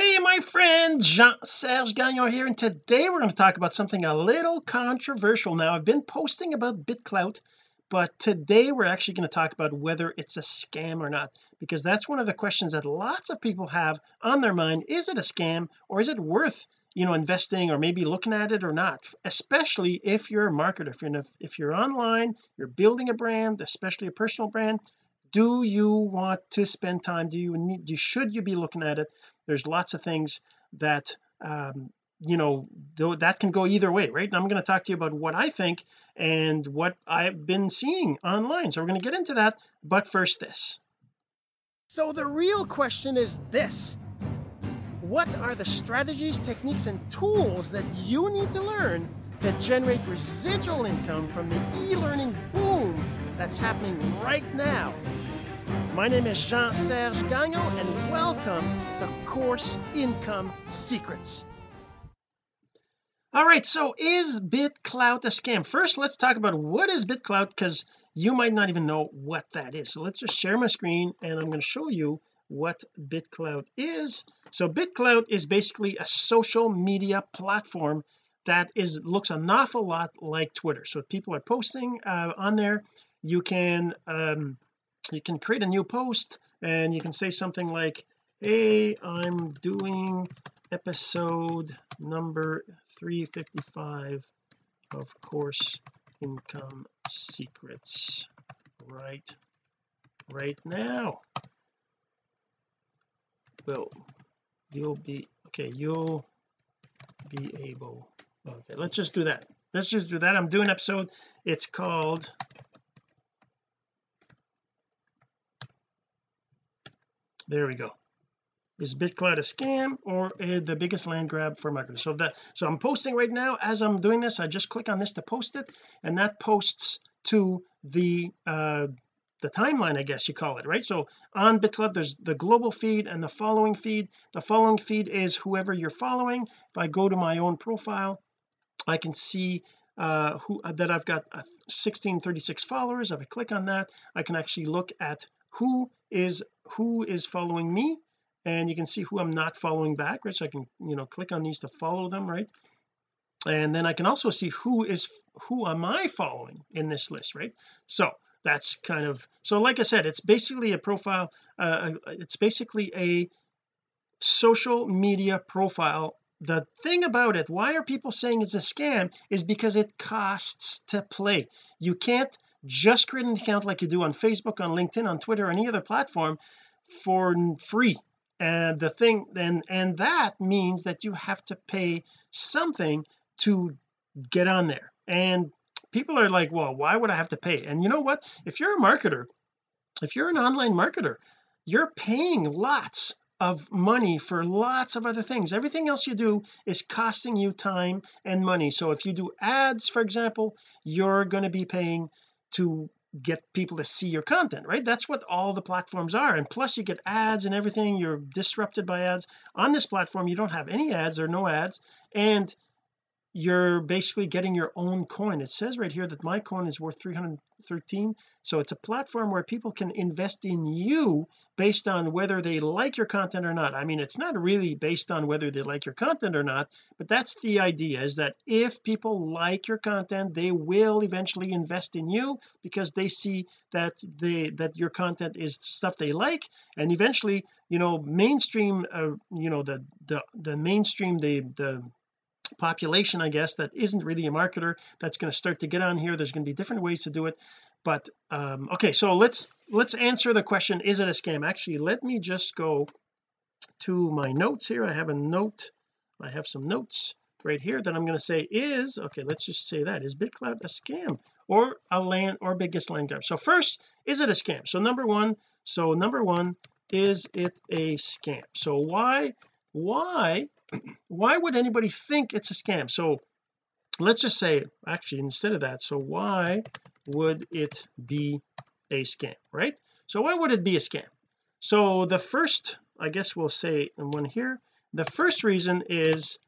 hey my friend Jean-Serge Gagnon here and today we're going to talk about something a little controversial. Now I've been posting about BitClout but today we're actually going to talk about whether it's a scam or not because that's one of the questions that lots of people have on their mind. Is it a scam or is it worth you know investing or maybe looking at it or not? Especially if you're a marketer if you're, if you're online you're building a brand especially a personal brand do you want to spend time? Do you need do should you be looking at it there's lots of things that um you know that can go either way right? And I'm going to talk to you about what I think and what I've been seeing online. So we're going to get into that but first this. So the real question is this. What are the strategies techniques and tools that you need to learn to generate residual income from the e-learning boom that's happening right now my name is Jean-Serge Gagnon and welcome to Course Income Secrets. All right so is BitClout a scam? First let's talk about what is BitClout because you might not even know what that is. So let's just share my screen and I'm going to show you what BitClout is. So BitClout is basically a social media platform that is looks an awful lot like Twitter. So people are posting uh, on there you can um you can create a new post and you can say something like hey I'm doing episode number 355 of course income secrets. Right right now. Well you'll be okay you'll be able okay let's just do that. Let's just do that. I'm doing episode it's called there we go. Is BitClout a scam or the biggest land grab for marketers so that so I'm posting right now as I'm doing this I just click on this to post it and that posts to the uh the timeline I guess you call it right? So on BitClout there's the global feed and the following feed. The following feed is whoever you're following. If I go to my own profile I can see uh who uh, that I've got 1636 followers. If I click on that I can actually look at who is who is following me and you can see who I'm not following back right? So I can you know click on these to follow them right? And then I can also see who is who am I following in this list right? So that's kind of so like I said it's basically a profile uh, it's basically a social media profile. The thing about it why are people saying it's a scam is because it costs to play. You can't just create an account like you do on Facebook on LinkedIn on Twitter any other platform for free. And the thing then and that means that you have to pay something to get on there. And people are like well why would I have to pay? And you know what? If you're a marketer if you're an online marketer you're paying lots of money for lots of other things. Everything else you do is costing you time and money. So if you do ads for example you're going to be paying to get people to see your content right? That's what all the platforms are. And plus you get ads and everything. You're disrupted by ads. On this platform you don't have any ads or no ads. And you're basically getting your own coin. It says right here that my coin is worth 313 so it's a platform where people can invest in you based on whether they like your content or not. I mean it's not really based on whether they like your content or not but that's the idea is that if people like your content they will eventually invest in you because they see that they that your content is stuff they like and eventually you know mainstream uh, you know the the the mainstream the the population I guess that isn't really a marketer that's going to start to get on here. There's going to be different ways to do it. But um okay so let's let's answer the question is it a scam? Actually let me just go to my notes here. I have a note I have some notes right here that I'm going to say is okay let's just say that is BitClout a scam or a land or biggest land grab? So first is it a scam? So number one so number one is it a scam? So why why why would anybody think it's a scam? So let's just say actually instead of that so why would it be a scam right? So why would it be a scam? So the first I guess we'll say one here the first reason is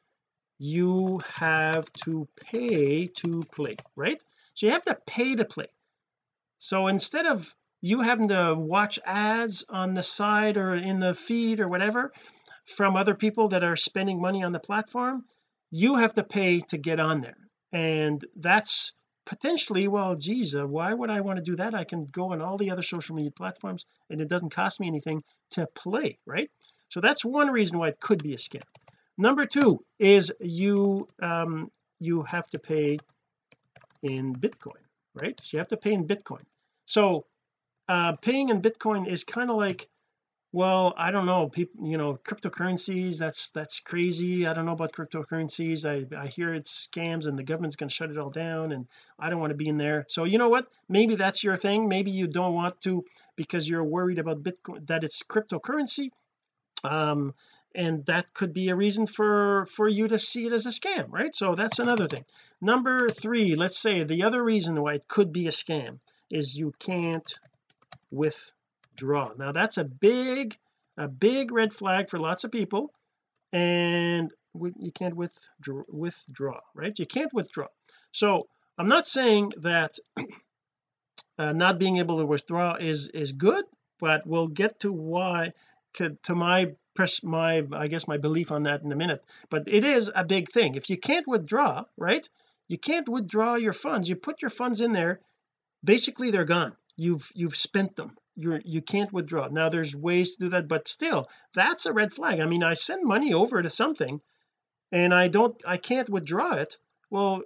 you have to pay to play right? So you have to pay to play. So instead of you having to watch ads on the side or in the feed or whatever from other people that are spending money on the platform you have to pay to get on there. And that's potentially well geez uh, why would I want to do that? I can go on all the other social media platforms and it doesn't cost me anything to play right? So that's one reason why it could be a scam. Number two is you um you have to pay in Bitcoin right? So you have to pay in Bitcoin. So uh paying in Bitcoin is kind of like well I don't know people you know cryptocurrencies that's that's crazy. I don't know about cryptocurrencies. I I hear it's scams and the government's going to shut it all down and I don't want to be in there. So you know what? Maybe that's your thing. Maybe you don't want to because you're worried about Bitcoin that it's cryptocurrency. Um and that could be a reason for for you to see it as a scam right? So that's another thing. Number three let's say the other reason why it could be a scam is you can't withdraw now that's a big a big red flag for lots of people and you can't withdraw withdraw right? You can't withdraw. So I'm not saying that uh, not being able to withdraw is is good but we'll get to why to my press my I guess my belief on that in a minute. But it is a big thing. If you can't withdraw right you can't withdraw your funds. You put your funds in there basically they're gone. You've you've spent them you're you can't withdraw. Now there's ways to do that but still that's a red flag. I mean I send money over to something and I don't I can't withdraw it. Well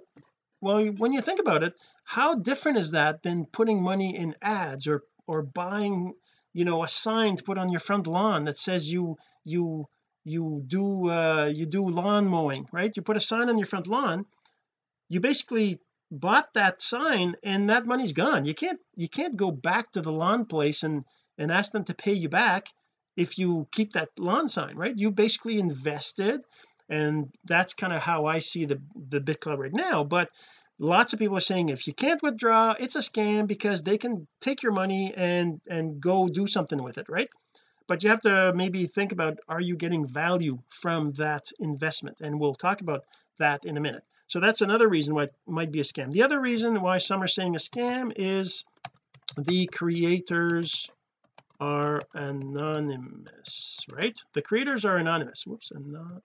well when you think about it how different is that than putting money in ads or or buying you know a sign to put on your front lawn that says you you you do uh you do lawn mowing right? You put a sign on your front lawn you basically bought that sign and that money's gone. You can't you can't go back to the lawn place and and ask them to pay you back if you keep that lawn sign right? You basically invested and that's kind of how I see the the BitClout right now. But lots of people are saying if you can't withdraw it's a scam because they can take your money and and go do something with it right? But you have to maybe think about are you getting value from that investment? And we'll talk about that in a minute so that's another reason why it might be a scam. The other reason why some are saying a scam is the creators are anonymous right? The creators are anonymous. Whoops and not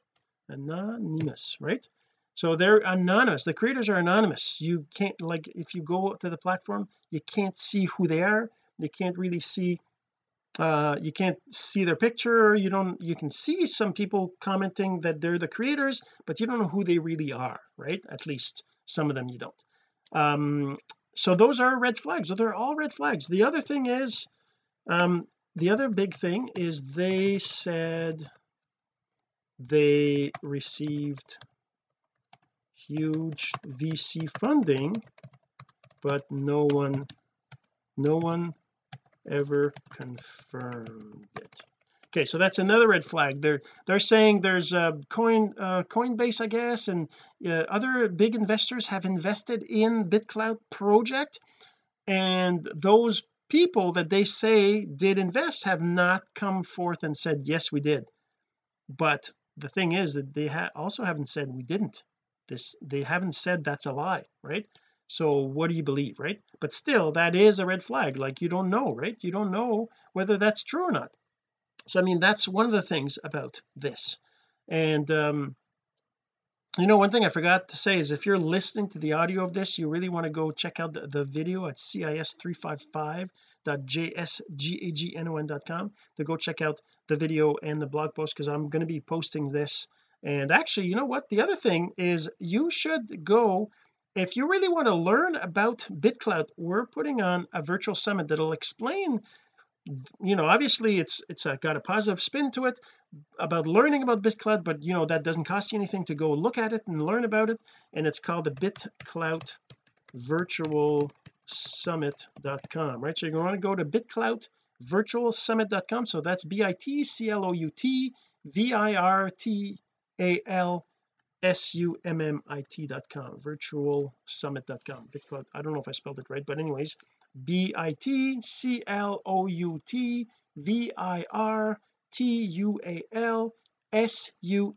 anonymous right? So they're anonymous. The creators are anonymous. You can't like if you go to the platform you can't see who they are. You can't really see uh you can't see their picture. You don't you can see some people commenting that they're the creators but you don't know who they really are right? At least some of them you don't. Um so those are red flags. So they're all red flags. The other thing is um the other big thing is they said they received huge VC funding but no one no one ever confirmed it. Okay so that's another red flag. They're they're saying there's a coin uh, coinbase I guess and uh, other big investors have invested in BitClout project and those people that they say did invest have not come forth and said yes we did. But the thing is that they ha also haven't said we didn't. This they haven't said that's a lie right so what do you believe right? But still that is a red flag like you don't know right? You don't know whether that's true or not. So I mean that's one of the things about this. And um you know one thing I forgot to say is if you're listening to the audio of this you really want to go check out the, the video at cis355.jsgagnon.com to go check out the video and the blog post because I'm going to be posting this. And actually you know what? The other thing is you should go if you really want to learn about BitClout we're putting on a virtual summit that'll explain you know obviously it's it's a, got a positive spin to it about learning about BitClout but you know that doesn't cost you anything to go look at it and learn about it. And it's called the BitClout virtual summit.com right? So you're going to go to BitClout virtual summit.com so that's b-i-t-c-l-o-u-t v-i-r-t-a-l s-u-m-m-i-t.com virtual summit.com BitClout I don't know if I spelled it right but anyways b-i-t-c-l-o-u-t v-i-r-t-u-a-l s-u-m-m-i-t.com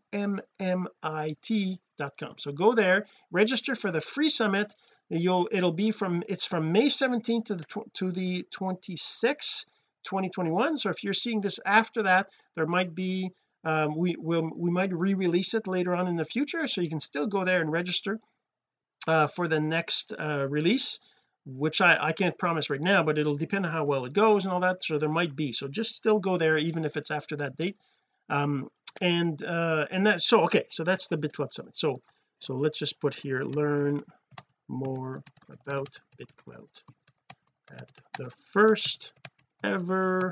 so go there register for the free summit. You'll it'll be from it's from May 17th to the to the 26th 2021 so if you're seeing this after that there might be um, we will we might re-release it later on in the future so you can still go there and register uh, for the next uh, release which I I can't promise right now but it'll depend on how well it goes and all that so there might be. So just still go there even if it's after that date. Um and uh and that so okay so that's the BitClout summit. So so let's just put here learn more about BitClout at the first ever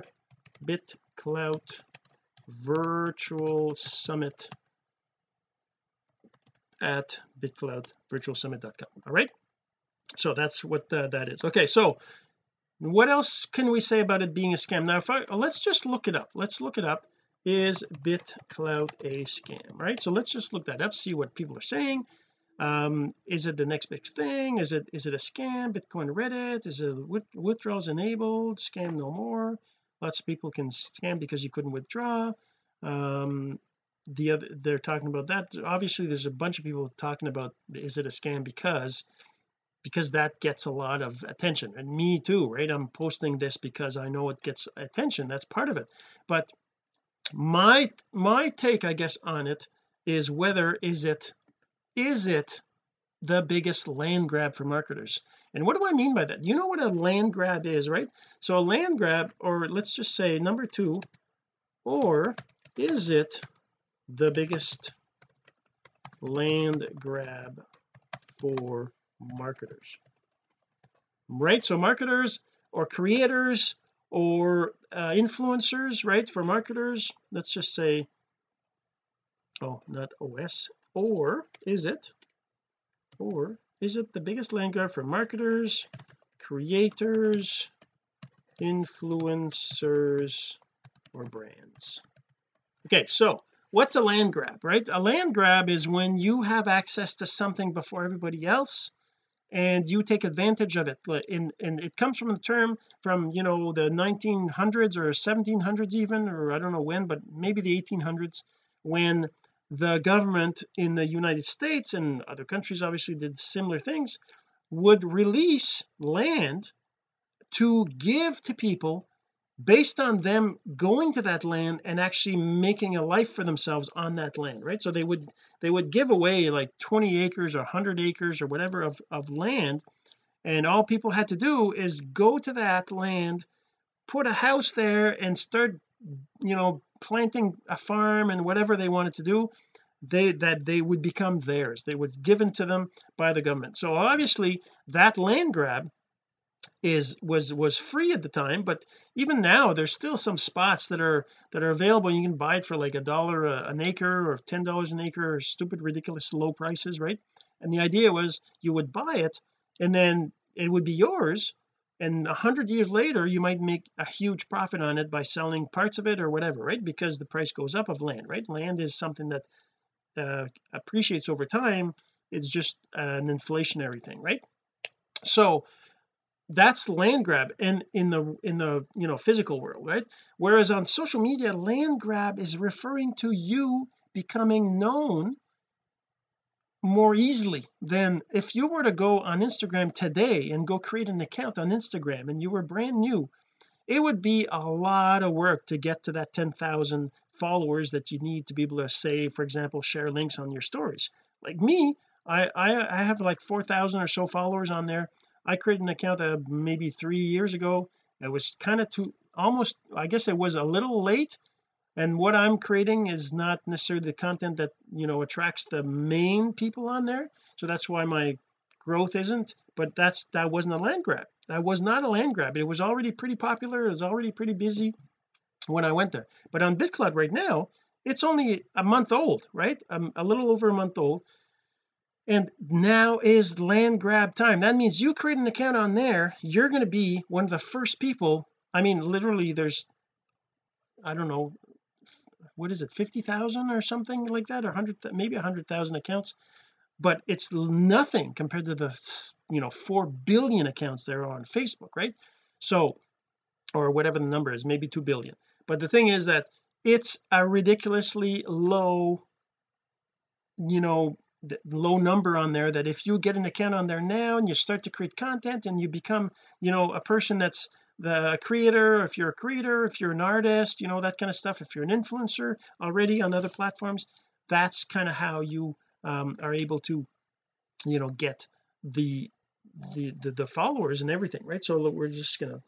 BitClout virtual summit at bitclout virtualsummit.com all right? So that's what the, that is. Okay so what else can we say about it being a scam? Now if I let's just look it up. Let's look it up. Is bitclout a scam right? So let's just look that up see what people are saying. Um is it the next big thing? Is it is it a scam? Bitcoin reddit? Is it withdrawals enabled? Scam no more lots of people can scam because you couldn't withdraw. Um the other they're talking about that. Obviously there's a bunch of people talking about is it a scam because because that gets a lot of attention. And me too right? I'm posting this because I know it gets attention. That's part of it. But my my take I guess on it is whether is it is it the biggest land grab for marketers. And what do I mean by that? You know what a land grab is right? So a land grab or let's just say number two or is it the biggest land grab for marketers? Right? So marketers or creators or uh, influencers right for marketers let's just say oh not OS or is it or is it the biggest land grab for marketers creators influencers or brands? Okay so what's a land grab right? A land grab is when you have access to something before everybody else and you take advantage of it. And and it comes from the term from you know the 1900s or 1700s even or I don't know when but maybe the 1800s when the government in the United States and other countries obviously did similar things would release land to give to people based on them going to that land and actually making a life for themselves on that land right? So they would they would give away like 20 acres or 100 acres or whatever of, of land and all people had to do is go to that land put a house there and start you know planting a farm and whatever they wanted to do they that they would become theirs. They would given to them by the government. So obviously that land grab is was was free at the time but even now there's still some spots that are that are available. You can buy it for like a dollar an acre or ten dollars an acre or stupid ridiculous low prices right? And the idea was you would buy it and then it would be yours and a hundred years later you might make a huge profit on it by selling parts of it or whatever right? Because the price goes up of land right? Land is something that uh, appreciates over time. It's just an inflationary thing right? So that's land grab in in the in the you know physical world right? Whereas on social media land grab is referring to you becoming known more easily than if you were to go on Instagram today and go create an account on Instagram and you were brand new it would be a lot of work to get to that 10,000 followers that you need to be able to say for example share links on your stories. Like me I I, I have like 4,000 or so followers on there. I created an account uh, maybe three years ago. It was kind of too almost I guess it was a little late and what I'm creating is not necessarily the content that you know attracts the main people on there. So that's why my growth isn't but that's that wasn't a land grab. That was not a land grab. It was already pretty popular. It was already pretty busy when I went there. But on BitClout right now it's only a month old right? Um, a little over a month old. And now is land grab time. That means you create an account on there you're going to be one of the first people I mean literally there's I don't know what is it 50,000 or something like that or 100 maybe 100,000 accounts. But it's nothing compared to the you know 4 billion accounts there are on Facebook right? So or whatever the number is maybe 2 billion. But the thing is that it's a ridiculously low you know low number on there that if you get an account on there now and you start to create content and you become you know a person that's the creator if you're a creator if you're an artist you know that kind of stuff if you're an influencer already on other platforms that's kind of how you um, are able to you know get the, the the the followers and everything right? So we're just gonna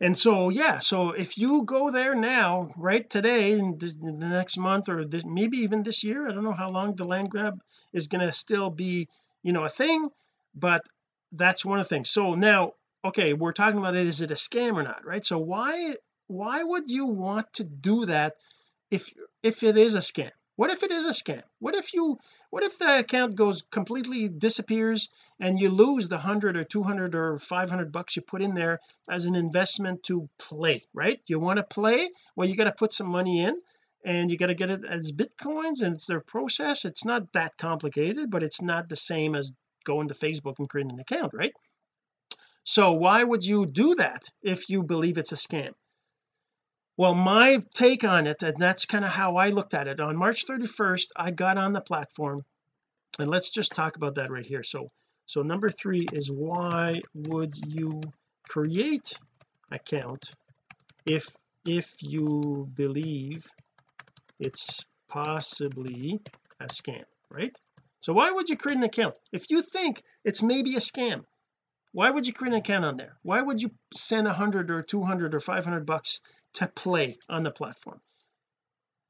and so yeah so if you go there now right today in the, in the next month or this, maybe even this year I don't know how long the land grab is going to still be you know a thing but that's one of the things. So now okay we're talking about it is it a scam or not right? So why why would you want to do that if if it is a scam? What if it is a scam? What if you what if the account goes completely disappears and you lose the 100 or 200 or 500 bucks you put in there as an investment to play right? You want to play? Well you got to put some money in and you got to get it as bitcoins and it's their process. It's not that complicated but it's not the same as going to Facebook and creating an account right so why would you do that if you believe it's a scam? Well my take on it and that's kind of how I looked at it. On March 31st I got on the platform and let's just talk about that right here. So so number three is why would you create account if if you believe it's possibly a scam right? So why would you create an account if you think it's maybe a scam why would you create an account on there? Why would you send a hundred or 200 or 500 bucks to play on the platform?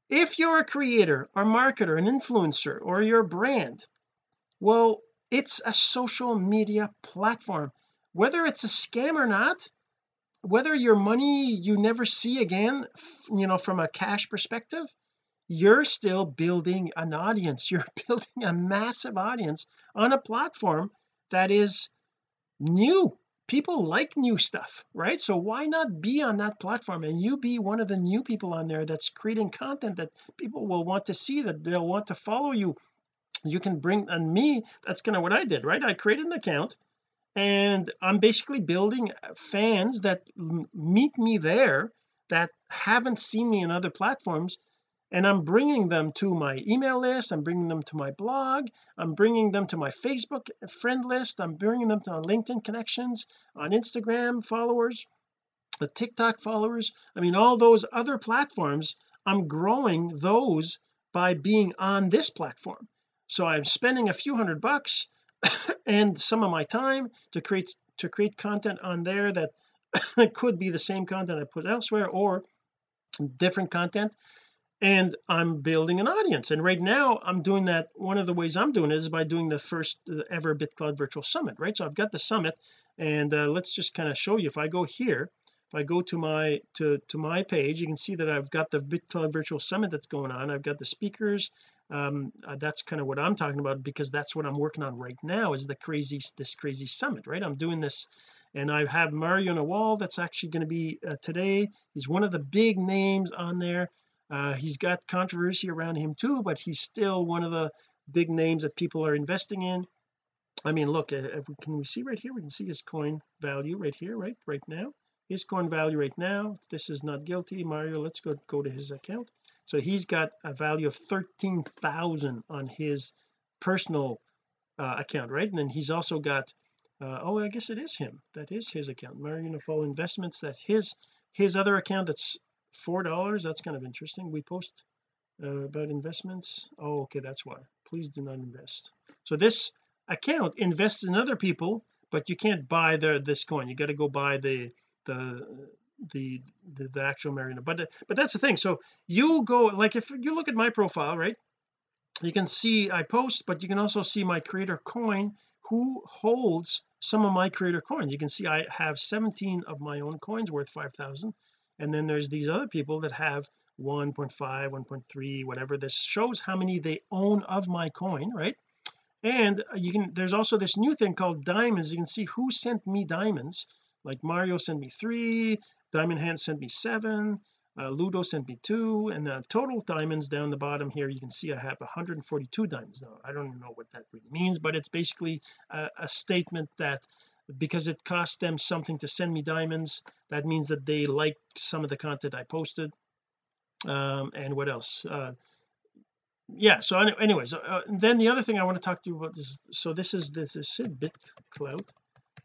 If you're a creator or marketer an influencer or your brand well it's a social media platform. Whether it's a scam or not whether your money you never see again you know from a cash perspective you're still building an audience. You're building a massive audience on a platform that is new people like new stuff right? So why not be on that platform and you be one of the new people on there that's creating content that people will want to see that they'll want to follow you. You can bring and me that's kind of what I did right? I created an account and I'm basically building uh, fans that meet me there that haven't seen me in other platforms and I'm bringing them to my email list I'm bringing them to my blog I'm bringing them to my Facebook friend list I'm bringing them to my LinkedIn connections on Instagram followers the TikTok followers I mean all those other platforms I'm growing those by being on this platform. So I'm spending a few hundred bucks and some of my time to create to create content on there that could be the same content I put elsewhere or different content and I'm building an audience. And right now I'm doing that one of the ways I'm doing it is by doing the first ever BitClout virtual summit right? So I've got the summit and uh, let's just kind of show you. If I go here if I go to my to to my page you can see that I've got the BitClout virtual summit that's going on. I've got the speakers. Um uh, that's kind of what I'm talking about because that's what I'm working on right now is the crazy this crazy summit right? I'm doing this and I have Mario Nawfal that's actually going to be uh, today. He's one of the big names on there uh, he's got controversy around him too but he's still one of the big names that people are investing in. I mean look uh, we, can we see right here? We can see his coin value right here right right now. His coin value right now this is not guilty Mario let's go go to his account. So he's got a value of 13,000 on his personal uh, account right? And then he's also got uh, oh I guess it is him. That is his account. Mario Nawfal investments that his his other account that's four dollars that's kind of interesting. We post uh, about investments. Oh okay that's why. Please do not invest. So this account invests in other people but you can't buy the this coin. You got to go buy the the the the, the actual Marina. But but that's the thing. So you go like if you look at my profile right you can see I post but you can also see my creator coin who holds some of my creator coins. You can see I have 17 of my own coins worth 5,000 and then there's these other people that have 1.5 1.3 whatever. This shows how many they own of my coin right? And you can there's also this new thing called diamonds. You can see who sent me diamonds. Like Mario sent me three Diamond Hand sent me seven uh, Ludo sent me two and the total diamonds down the bottom here you can see I have 142 diamonds now. I don't know what that really means but it's basically a, a statement that because it cost them something to send me diamonds that means that they like some of the content I posted. Um and what else? Uh yeah so anyways uh, then the other thing I want to talk to you about is so this is this is BitClout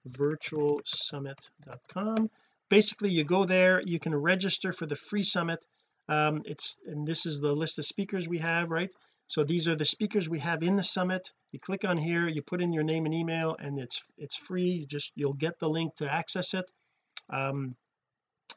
virtual summit.com basically you go there you can register for the free summit. Um it's and this is the list of speakers we have right so these are the speakers we have in the summit. You click on here you put in your name and email and it's it's free. You just you'll get the link to access it. Um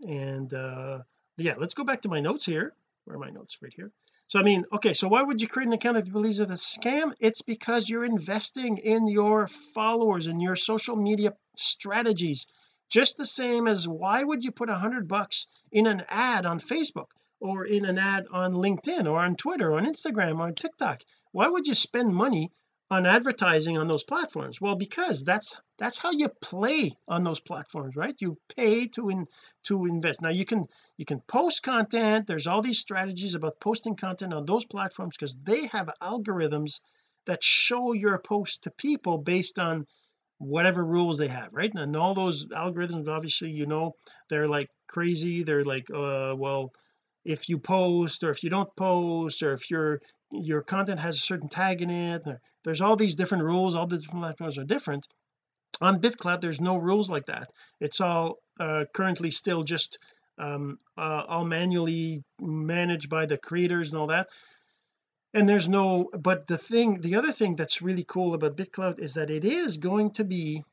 and uh yeah let's go back to my notes here. Where are my notes? Right here. So I mean okay so why would you create an account if you believe it's a scam? It's because you're investing in your followers and your social media strategies. Just the same as why would you put a hundred bucks in an ad on Facebook or in an ad on LinkedIn or on Twitter or on Instagram or on TikTok? Why would you spend money on advertising on those platforms? Well because that's that's how you play on those platforms right? You pay to in to invest. Now you can you can post content. There's all these strategies about posting content on those platforms because they have algorithms that show your post to people based on whatever rules they have right? And all those algorithms obviously you know they're like crazy. They're like uh well if you post or if you don't post or if your your content has a certain tag in it there's all these different rules all the different platforms are different. On BitClout there's no rules like that. It's all uh, currently still just um, uh, all manually managed by the creators and all that. And there's no but the thing the other thing that's really cool about BitClout is that it is going to be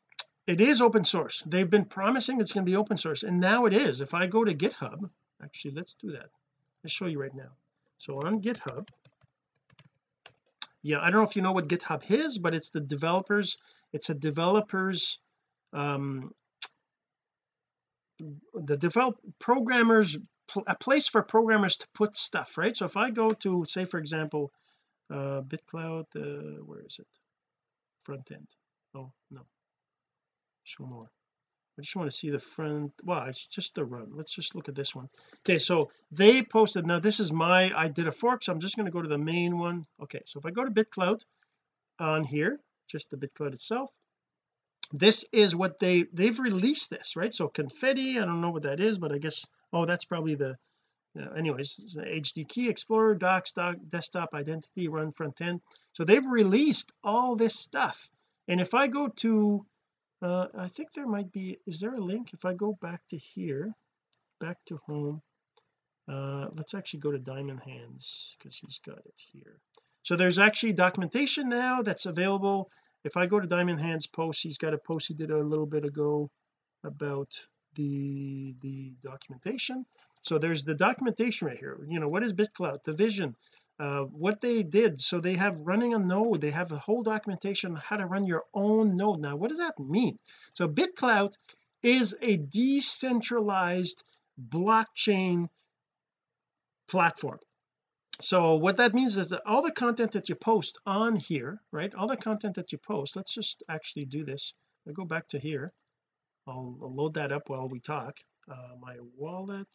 it is open source. They've been promising it's going to be open source and now it is. If I go to github actually let's do that let's show you right now. So on github yeah I don't know if you know what github is but it's the developers it's a developers um the develop programmers a place for programmers to put stuff right? So if I go to say for example uh bitclout uh, where is it? Front end oh no. Show more I just want to see the front well it's just the run let's just look at this one. Okay so they posted now this is my I did a fork so I'm just going to go to the main one. Okay so if I go to BitClout on here just the BitClout itself this is what they they've released this right? So confetti I don't know what that is but I guess oh that's probably the anyways HD key explorer docs doc desktop identity run front end. So they've released all this stuff. And if I go to uh I think there might be is there a link? If I go back to here back to home uh let's actually go to diamond hands because he's got it here. So there's actually documentation now that's available. If I go to diamond hands post he's got a post he did a little bit ago about the the documentation. So there's the documentation right here. You know what is BitClout the vision uh, what they did. So they have running a node. They have a whole documentation on how to run your own node. Now what does that mean? So BitClout is a decentralized blockchain platform. So what that means is that all the content that you post on here right all the content that you post let's just actually do this. I go back to here I'll, I'll load that up while we talk. Uh, my wallet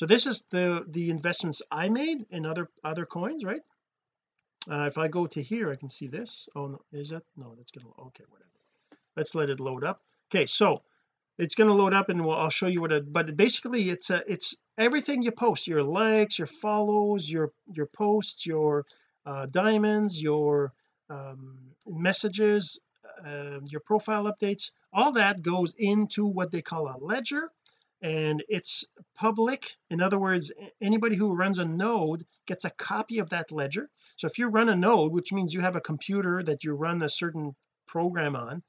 so this is the the investments I made in other other coins right? Uh, if I go to here I can see this. Oh no is that no that's gonna okay whatever. Let's let it load up. Okay so it's going to load up and we'll, I'll show you what it but basically it's a it's everything you post your likes your follows your your posts your uh, diamonds your um, messages uh, your profile updates all that goes into what they call a ledger and it's public. In other words anybody who runs a node gets a copy of that ledger. So if you run a node which means you have a computer that you run a certain program on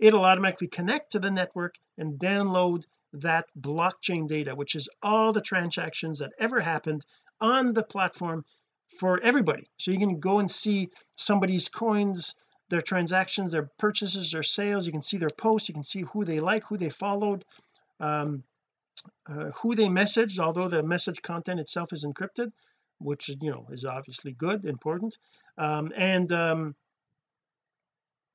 it'll automatically connect to the network and download that blockchain data which is all the transactions that ever happened on the platform for everybody. So you can go and see somebody's coins their transactions their purchases their sales. You can see their posts. You can see who they like who they followed. Um, uh, who they messaged although the message content itself is encrypted which you know is obviously good important. Um, and um,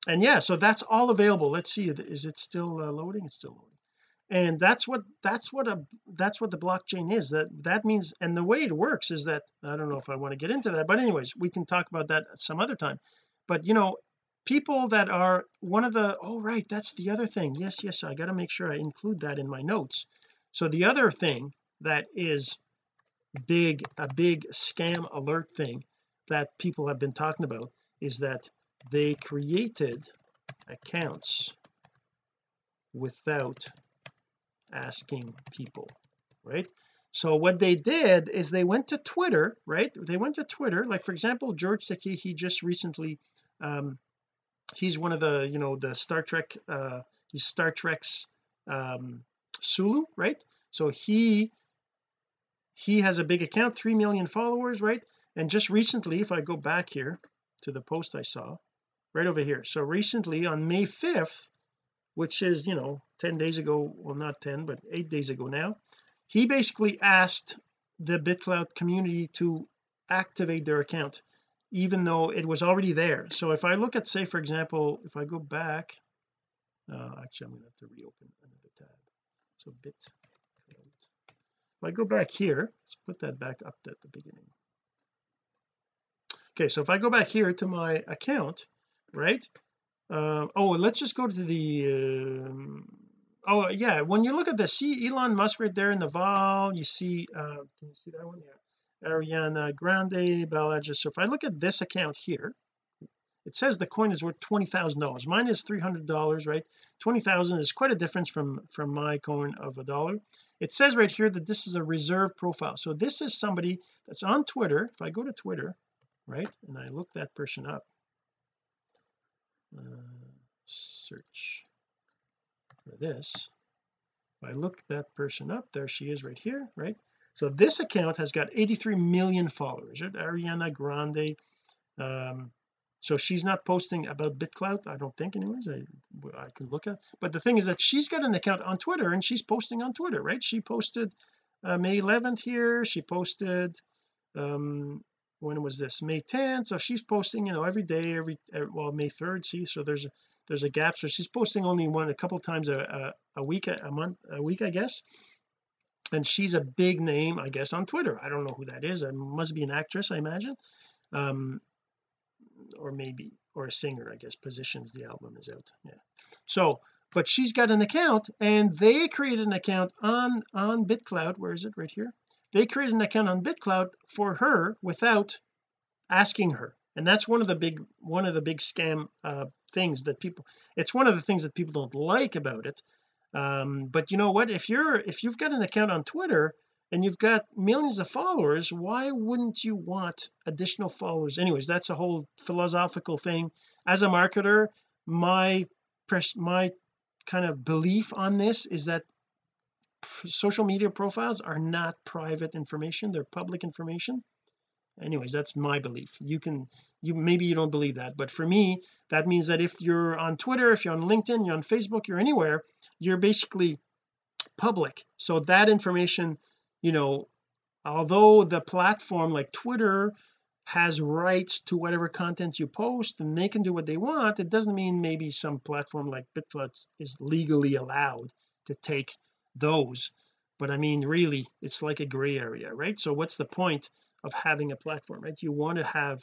and yeah so that's all available. Let's see is it still uh, loading? It's still loading. And that's what that's what a that's what the blockchain is. That that means and the way it works is that I don't know if I want to get into that but anyways we can talk about that some other time. But you know people that are one of the oh right that's the other thing. Yes yes I got to make sure I include that in my notes so the other thing that is big a big scam alert thing that people have been talking about is that they created accounts without asking people right? So what they did is they went to Twitter right? They went to Twitter like for example George Takei he just recently um he's one of the you know the Star Trek uh he's Star Trek's um Sulu right? So he he has a big account 3 million followers right? And just recently if I go back here to the post I saw right over here. So recently on May 5th which is you know 10 days ago well not 10 but 8 days ago now he basically asked the BitClout community to activate their account even though it was already there. So if I look at say for example if I go back uh, actually I'm going to have to reopen another tab so bit if I go back here let's put that back up at the beginning. Okay so if I go back here to my account right uh, oh let's just go to the um, oh yeah when you look at the see Elon Musk right there in the vol you see uh can you see that one? Yeah. Ariana Grande Balaji so if I look at this account here it says the coin is worth twenty thousand dollars. Mine is three hundred dollars right? Twenty thousand is quite a difference from from my coin of a dollar. It says right here that this is a reserve profile. So this is somebody that's on Twitter. If I go to Twitter right and I look that person up uh, search for this. If I look that person up there she is right here right? So this account has got 83 million followers. Right Ariana Grande um so she's not posting about BitClout I don't think anyways I, I can look at but the thing is that she's got an account on Twitter and she's posting on Twitter right? She posted uh, May 11th here she posted um when was this? May 10th so she's posting you know every day every, every well May 3rd see so there's a there's a gap so she's posting only one a couple times a, a, a week a month a week I guess. And she's a big name I guess on Twitter I don't know who that is it must be an actress I imagine. Um or maybe or a singer I guess positions the album is out yeah. So but she's got an account and they created an account on on BitClout where is it? Right here. They created an account on BitClout for her without asking her. And that's one of the big one of the big scam uh things that people it's one of the things that people don't like about it. Um but you know what? If you're if you've got an account on Twitter and you've got millions of followers why wouldn't you want additional followers? Anyways that's a whole philosophical thing. As a marketer my my kind of belief on this is that social media profiles are not private information they're public information. Anyways that's my belief. You can you maybe you don't believe that but for me that means that if you're on Twitter if you're on LinkedIn you're on Facebook you're anywhere you're basically public. So that information you know although the platform like Twitter has rights to whatever content you post and they can do what they want it doesn't mean maybe some platform like BitClout is legally allowed to take those. But I mean really it's like a gray area right? So what's the point of having a platform right? You want to have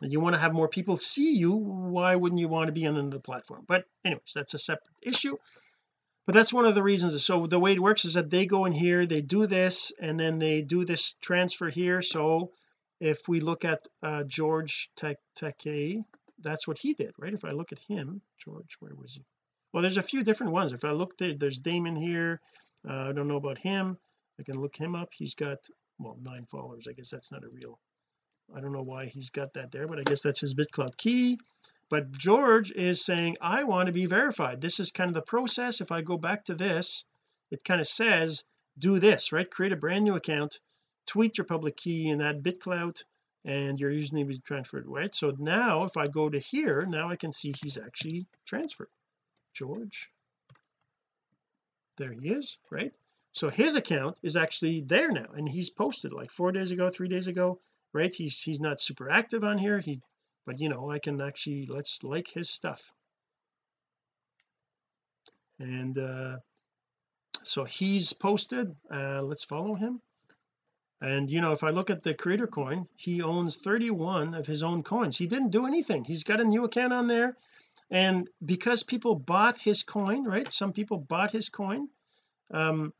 you want to have more people see you. Why wouldn't you want to be on another platform? But anyways that's a separate issue but that's one of the reasons. So the way it works is that they go in here they do this and then they do this transfer here. So if we look at uh George Takei that's what he did right? If I look at him George where was he? Well there's a few different ones. If I look there there's Damon here. Uh, I don't know about him. I can look him up. He's got well nine followers. I guess that's not a real I don't know why he's got that there but I guess that's his BitClout key but George is saying I want to be verified. This is kind of the process. If I go back to this it kind of says do this right? Create a brand new account tweet your public key and add BitClout and your username is transferred right? So now if I go to here now I can see he's actually transferred. George. There he is right? So his account is actually there now and he's posted like four days ago three days ago right? He's he's not super active on here. He but you know I can actually let's like his stuff. And uh so he's posted uh let's follow him. And you know if I look at the creator coin he owns 31 of his own coins. He didn't do anything. He's got a new account on there. And because people bought his coin right some people bought his coin um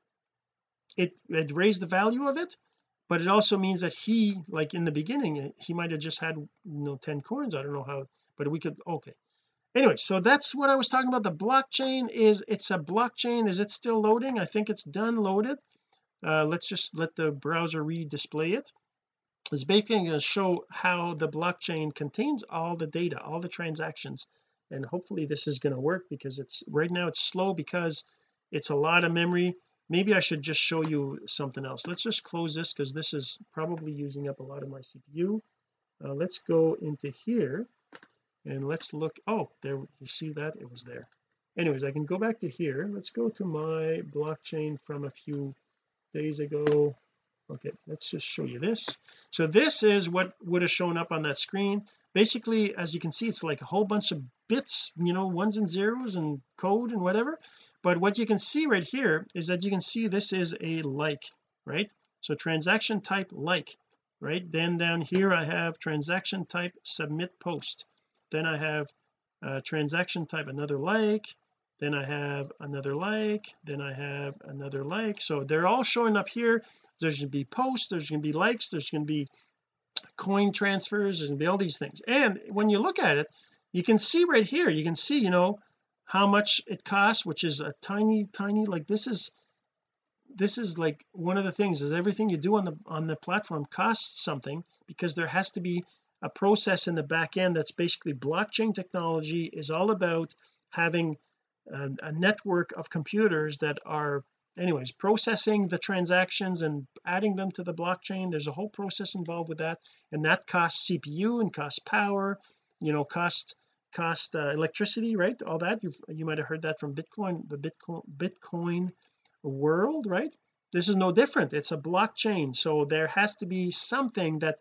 it it raised the value of it but it also means that he like in the beginning he might have just had you know 10 coins. I don't know how but we could okay. Anyway so that's what I was talking about. The blockchain is it's a blockchain. Is it still loading? I think it's done loaded. Uh, let's just let the browser re-display it. It's basically going to show how the blockchain contains all the data all the transactions. And hopefully this is going to work because it's right now it's slow because it's a lot of memory maybe I should just show you something else. Let's just close this because this is probably using up a lot of my CPU uh, let's go into here and let's look oh there you see that? It was there. Anyways I can go back to here. Let's go to my blockchain from a few days ago okay let's just show you this. So this is what would have shown up on that screen. Basically as you can see it's like a whole bunch of bits you know ones and zeros and code and whatever. But what you can see right here is that you can see this is a like right? So transaction type like right? Then down here I have transaction type submit post. Then I have uh, transaction type another like then I have another like then I have another like. So they're all showing up here. There's going to be posts there's going to be likes there's going to be coin transfers there's going to be all these things. And when you look at it you can see right here you can see you know how much it costs which is a tiny tiny like this is this is like one of the things is everything you do on the on the platform costs something because there has to be a process in the back end that's basically blockchain technology is all about having a, a network of computers that are anyways processing the transactions and adding them to the blockchain. There's a whole process involved with that and that costs CPU and costs power you know cost cost uh, electricity right? All that. You you might have heard that from Bitcoin the Bitcoin Bitcoin world right? This is no different. It's a blockchain. So there has to be something that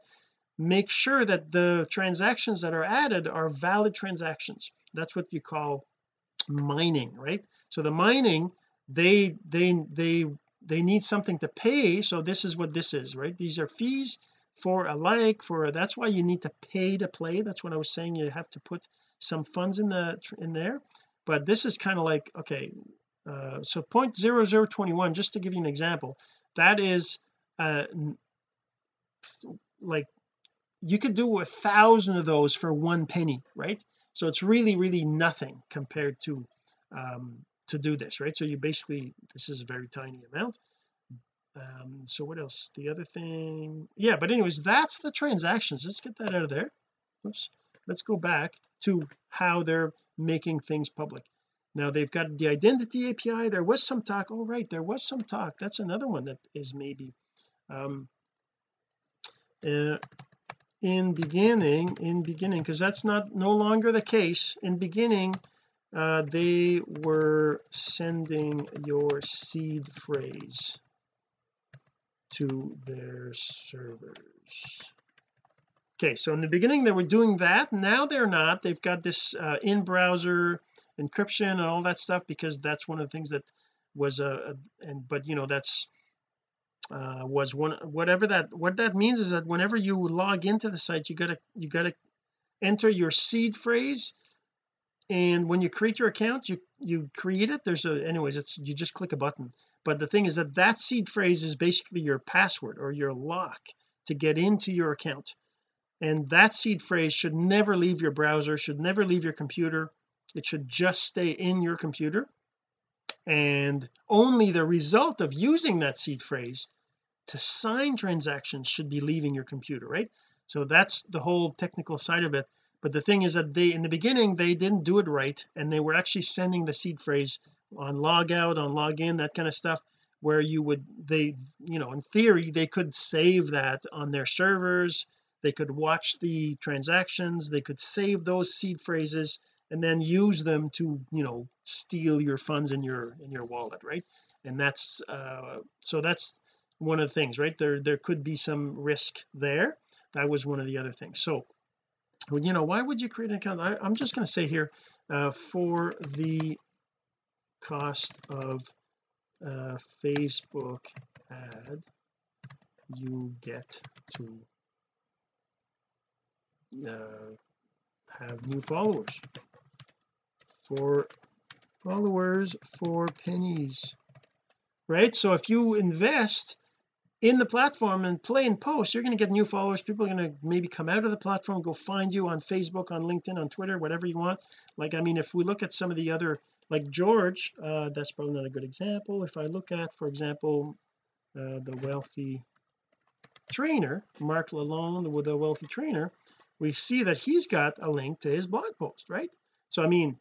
makes sure that the transactions that are added are valid transactions. That's what you call mining right? So the mining they they they they need something to pay so this is what this is right? These are fees for a like for a, that's why you need to pay to play. That's what I was saying you have to put some funds in the in there. But this is kind of like okay uh, so 0.0021 just to give you an example that is uh like you could do a thousand of those for one penny right so it's really really nothing compared to um to do this right? So you basically this is a very tiny amount. Um so what else? The other thing yeah but anyways that's the transactions. Let's get that out of there. Oops. Let's go back to how they're making things public. Now they've got the identity API there was some talk. Oh right there was some talk. That's another one that is maybe um uh, in beginning in beginning because that's not no longer the case. In beginning uh, they were sending your seed phrase to their servers. Okay so in the beginning they were doing that. Now they're not. They've got this uh, in-browser encryption and all that stuff because that's one of the things that was a, a and but you know that's uh, was one whatever that what that means is that whenever you log into the site you gotta you gotta enter your seed phrase. And when you create your account you you create it. There's a anyways it's you just click a button. But the thing is that that seed phrase is basically your password or your lock to get into your account. And that seed phrase should never leave your browser should never leave your computer. It should just stay in your computer. And only the result of using that seed phrase to sign transactions should be leaving your computer right? So that's the whole technical side of it. But the thing is that they in the beginning they didn't do it right and they were actually sending the seed phrase on logout on login that kind of stuff where you would they you know in theory they could save that on their servers. They could watch the transactions. They could save those seed phrases and then use them to you know steal your funds in your in your wallet right? And that's uh so that's one of the things right? There there could be some risk there. That was one of the other things. So you know why would you create an account? I, am just going to say here uh, for the cost of uh, Facebook ad you get to uh, have new followers. For followers for pennies right? So if you invest in the platform and play and post you're going to get new followers. People are going to maybe come out of the platform go find you on Facebook on LinkedIn on Twitter whatever you want. Like I mean if we look at some of the other like George uh, that's probably not a good example. If I look at for example uh, the wealthy trainer Mark Lalonde with a wealthy trainer we see that he's got a link to his blog post right? So I mean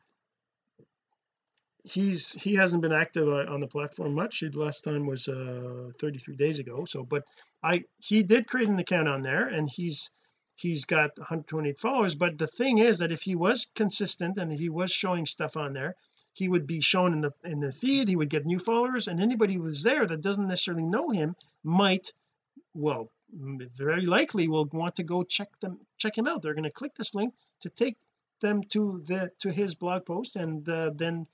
he's he hasn't been active on the platform much. The last time was uh 33 days ago. So but I he did create an account on there and he's he's got 128 followers. But the thing is that if he was consistent and he was showing stuff on there he would be shown in the in the feed. He would get new followers and anybody who's there that doesn't necessarily know him might well very likely will want to go check them check him out. They're going to click this link to take them to the to his blog post and uh, then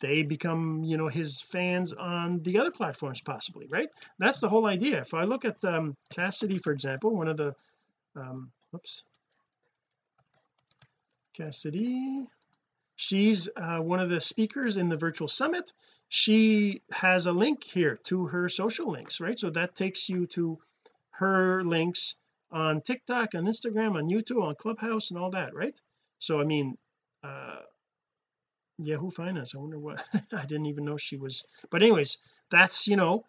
they become you know his fans on the other platforms possibly right? That's the whole idea. If I look at um, Cassidy for example one of the um oops. Cassidy. She's uh, one of the speakers in the virtual summit. She has a link here to her social links right? So that takes you to her links on TikTok on Instagram on YouTube on Clubhouse and all that right? So I mean uh Yahoo Finance I wonder what I didn't even know she was but anyways that's you know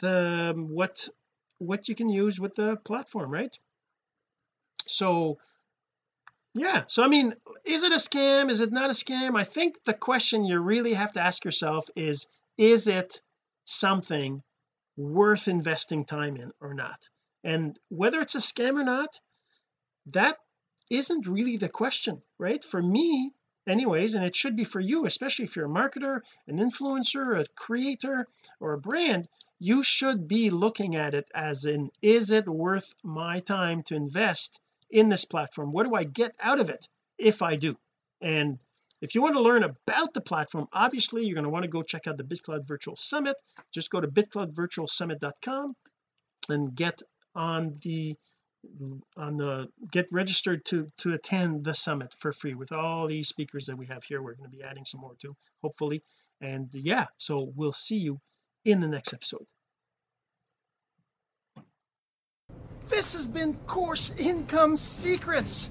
the um, what what you can use with the platform right? So yeah so I mean is it a scam? Is it not a scam? I think the question you really have to ask yourself is is it something worth investing time in or not? And whether it's a scam or not that isn't really the question right? For me anyways and it should be for you especially if you're a marketer an influencer a creator or a brand you should be looking at it as in is it worth my time to invest in this platform? What do I get out of it if I do? And if you want to learn about the platform obviously you're going to want to go check out the BitClout Virtual Summit. Just go to bitcloutvirtualsummit.com and get on the on the get registered to to attend the summit for free with all these speakers that we have here. We're going to be adding some more too hopefully. And yeah so we'll see you in the next episode. This has been course income secrets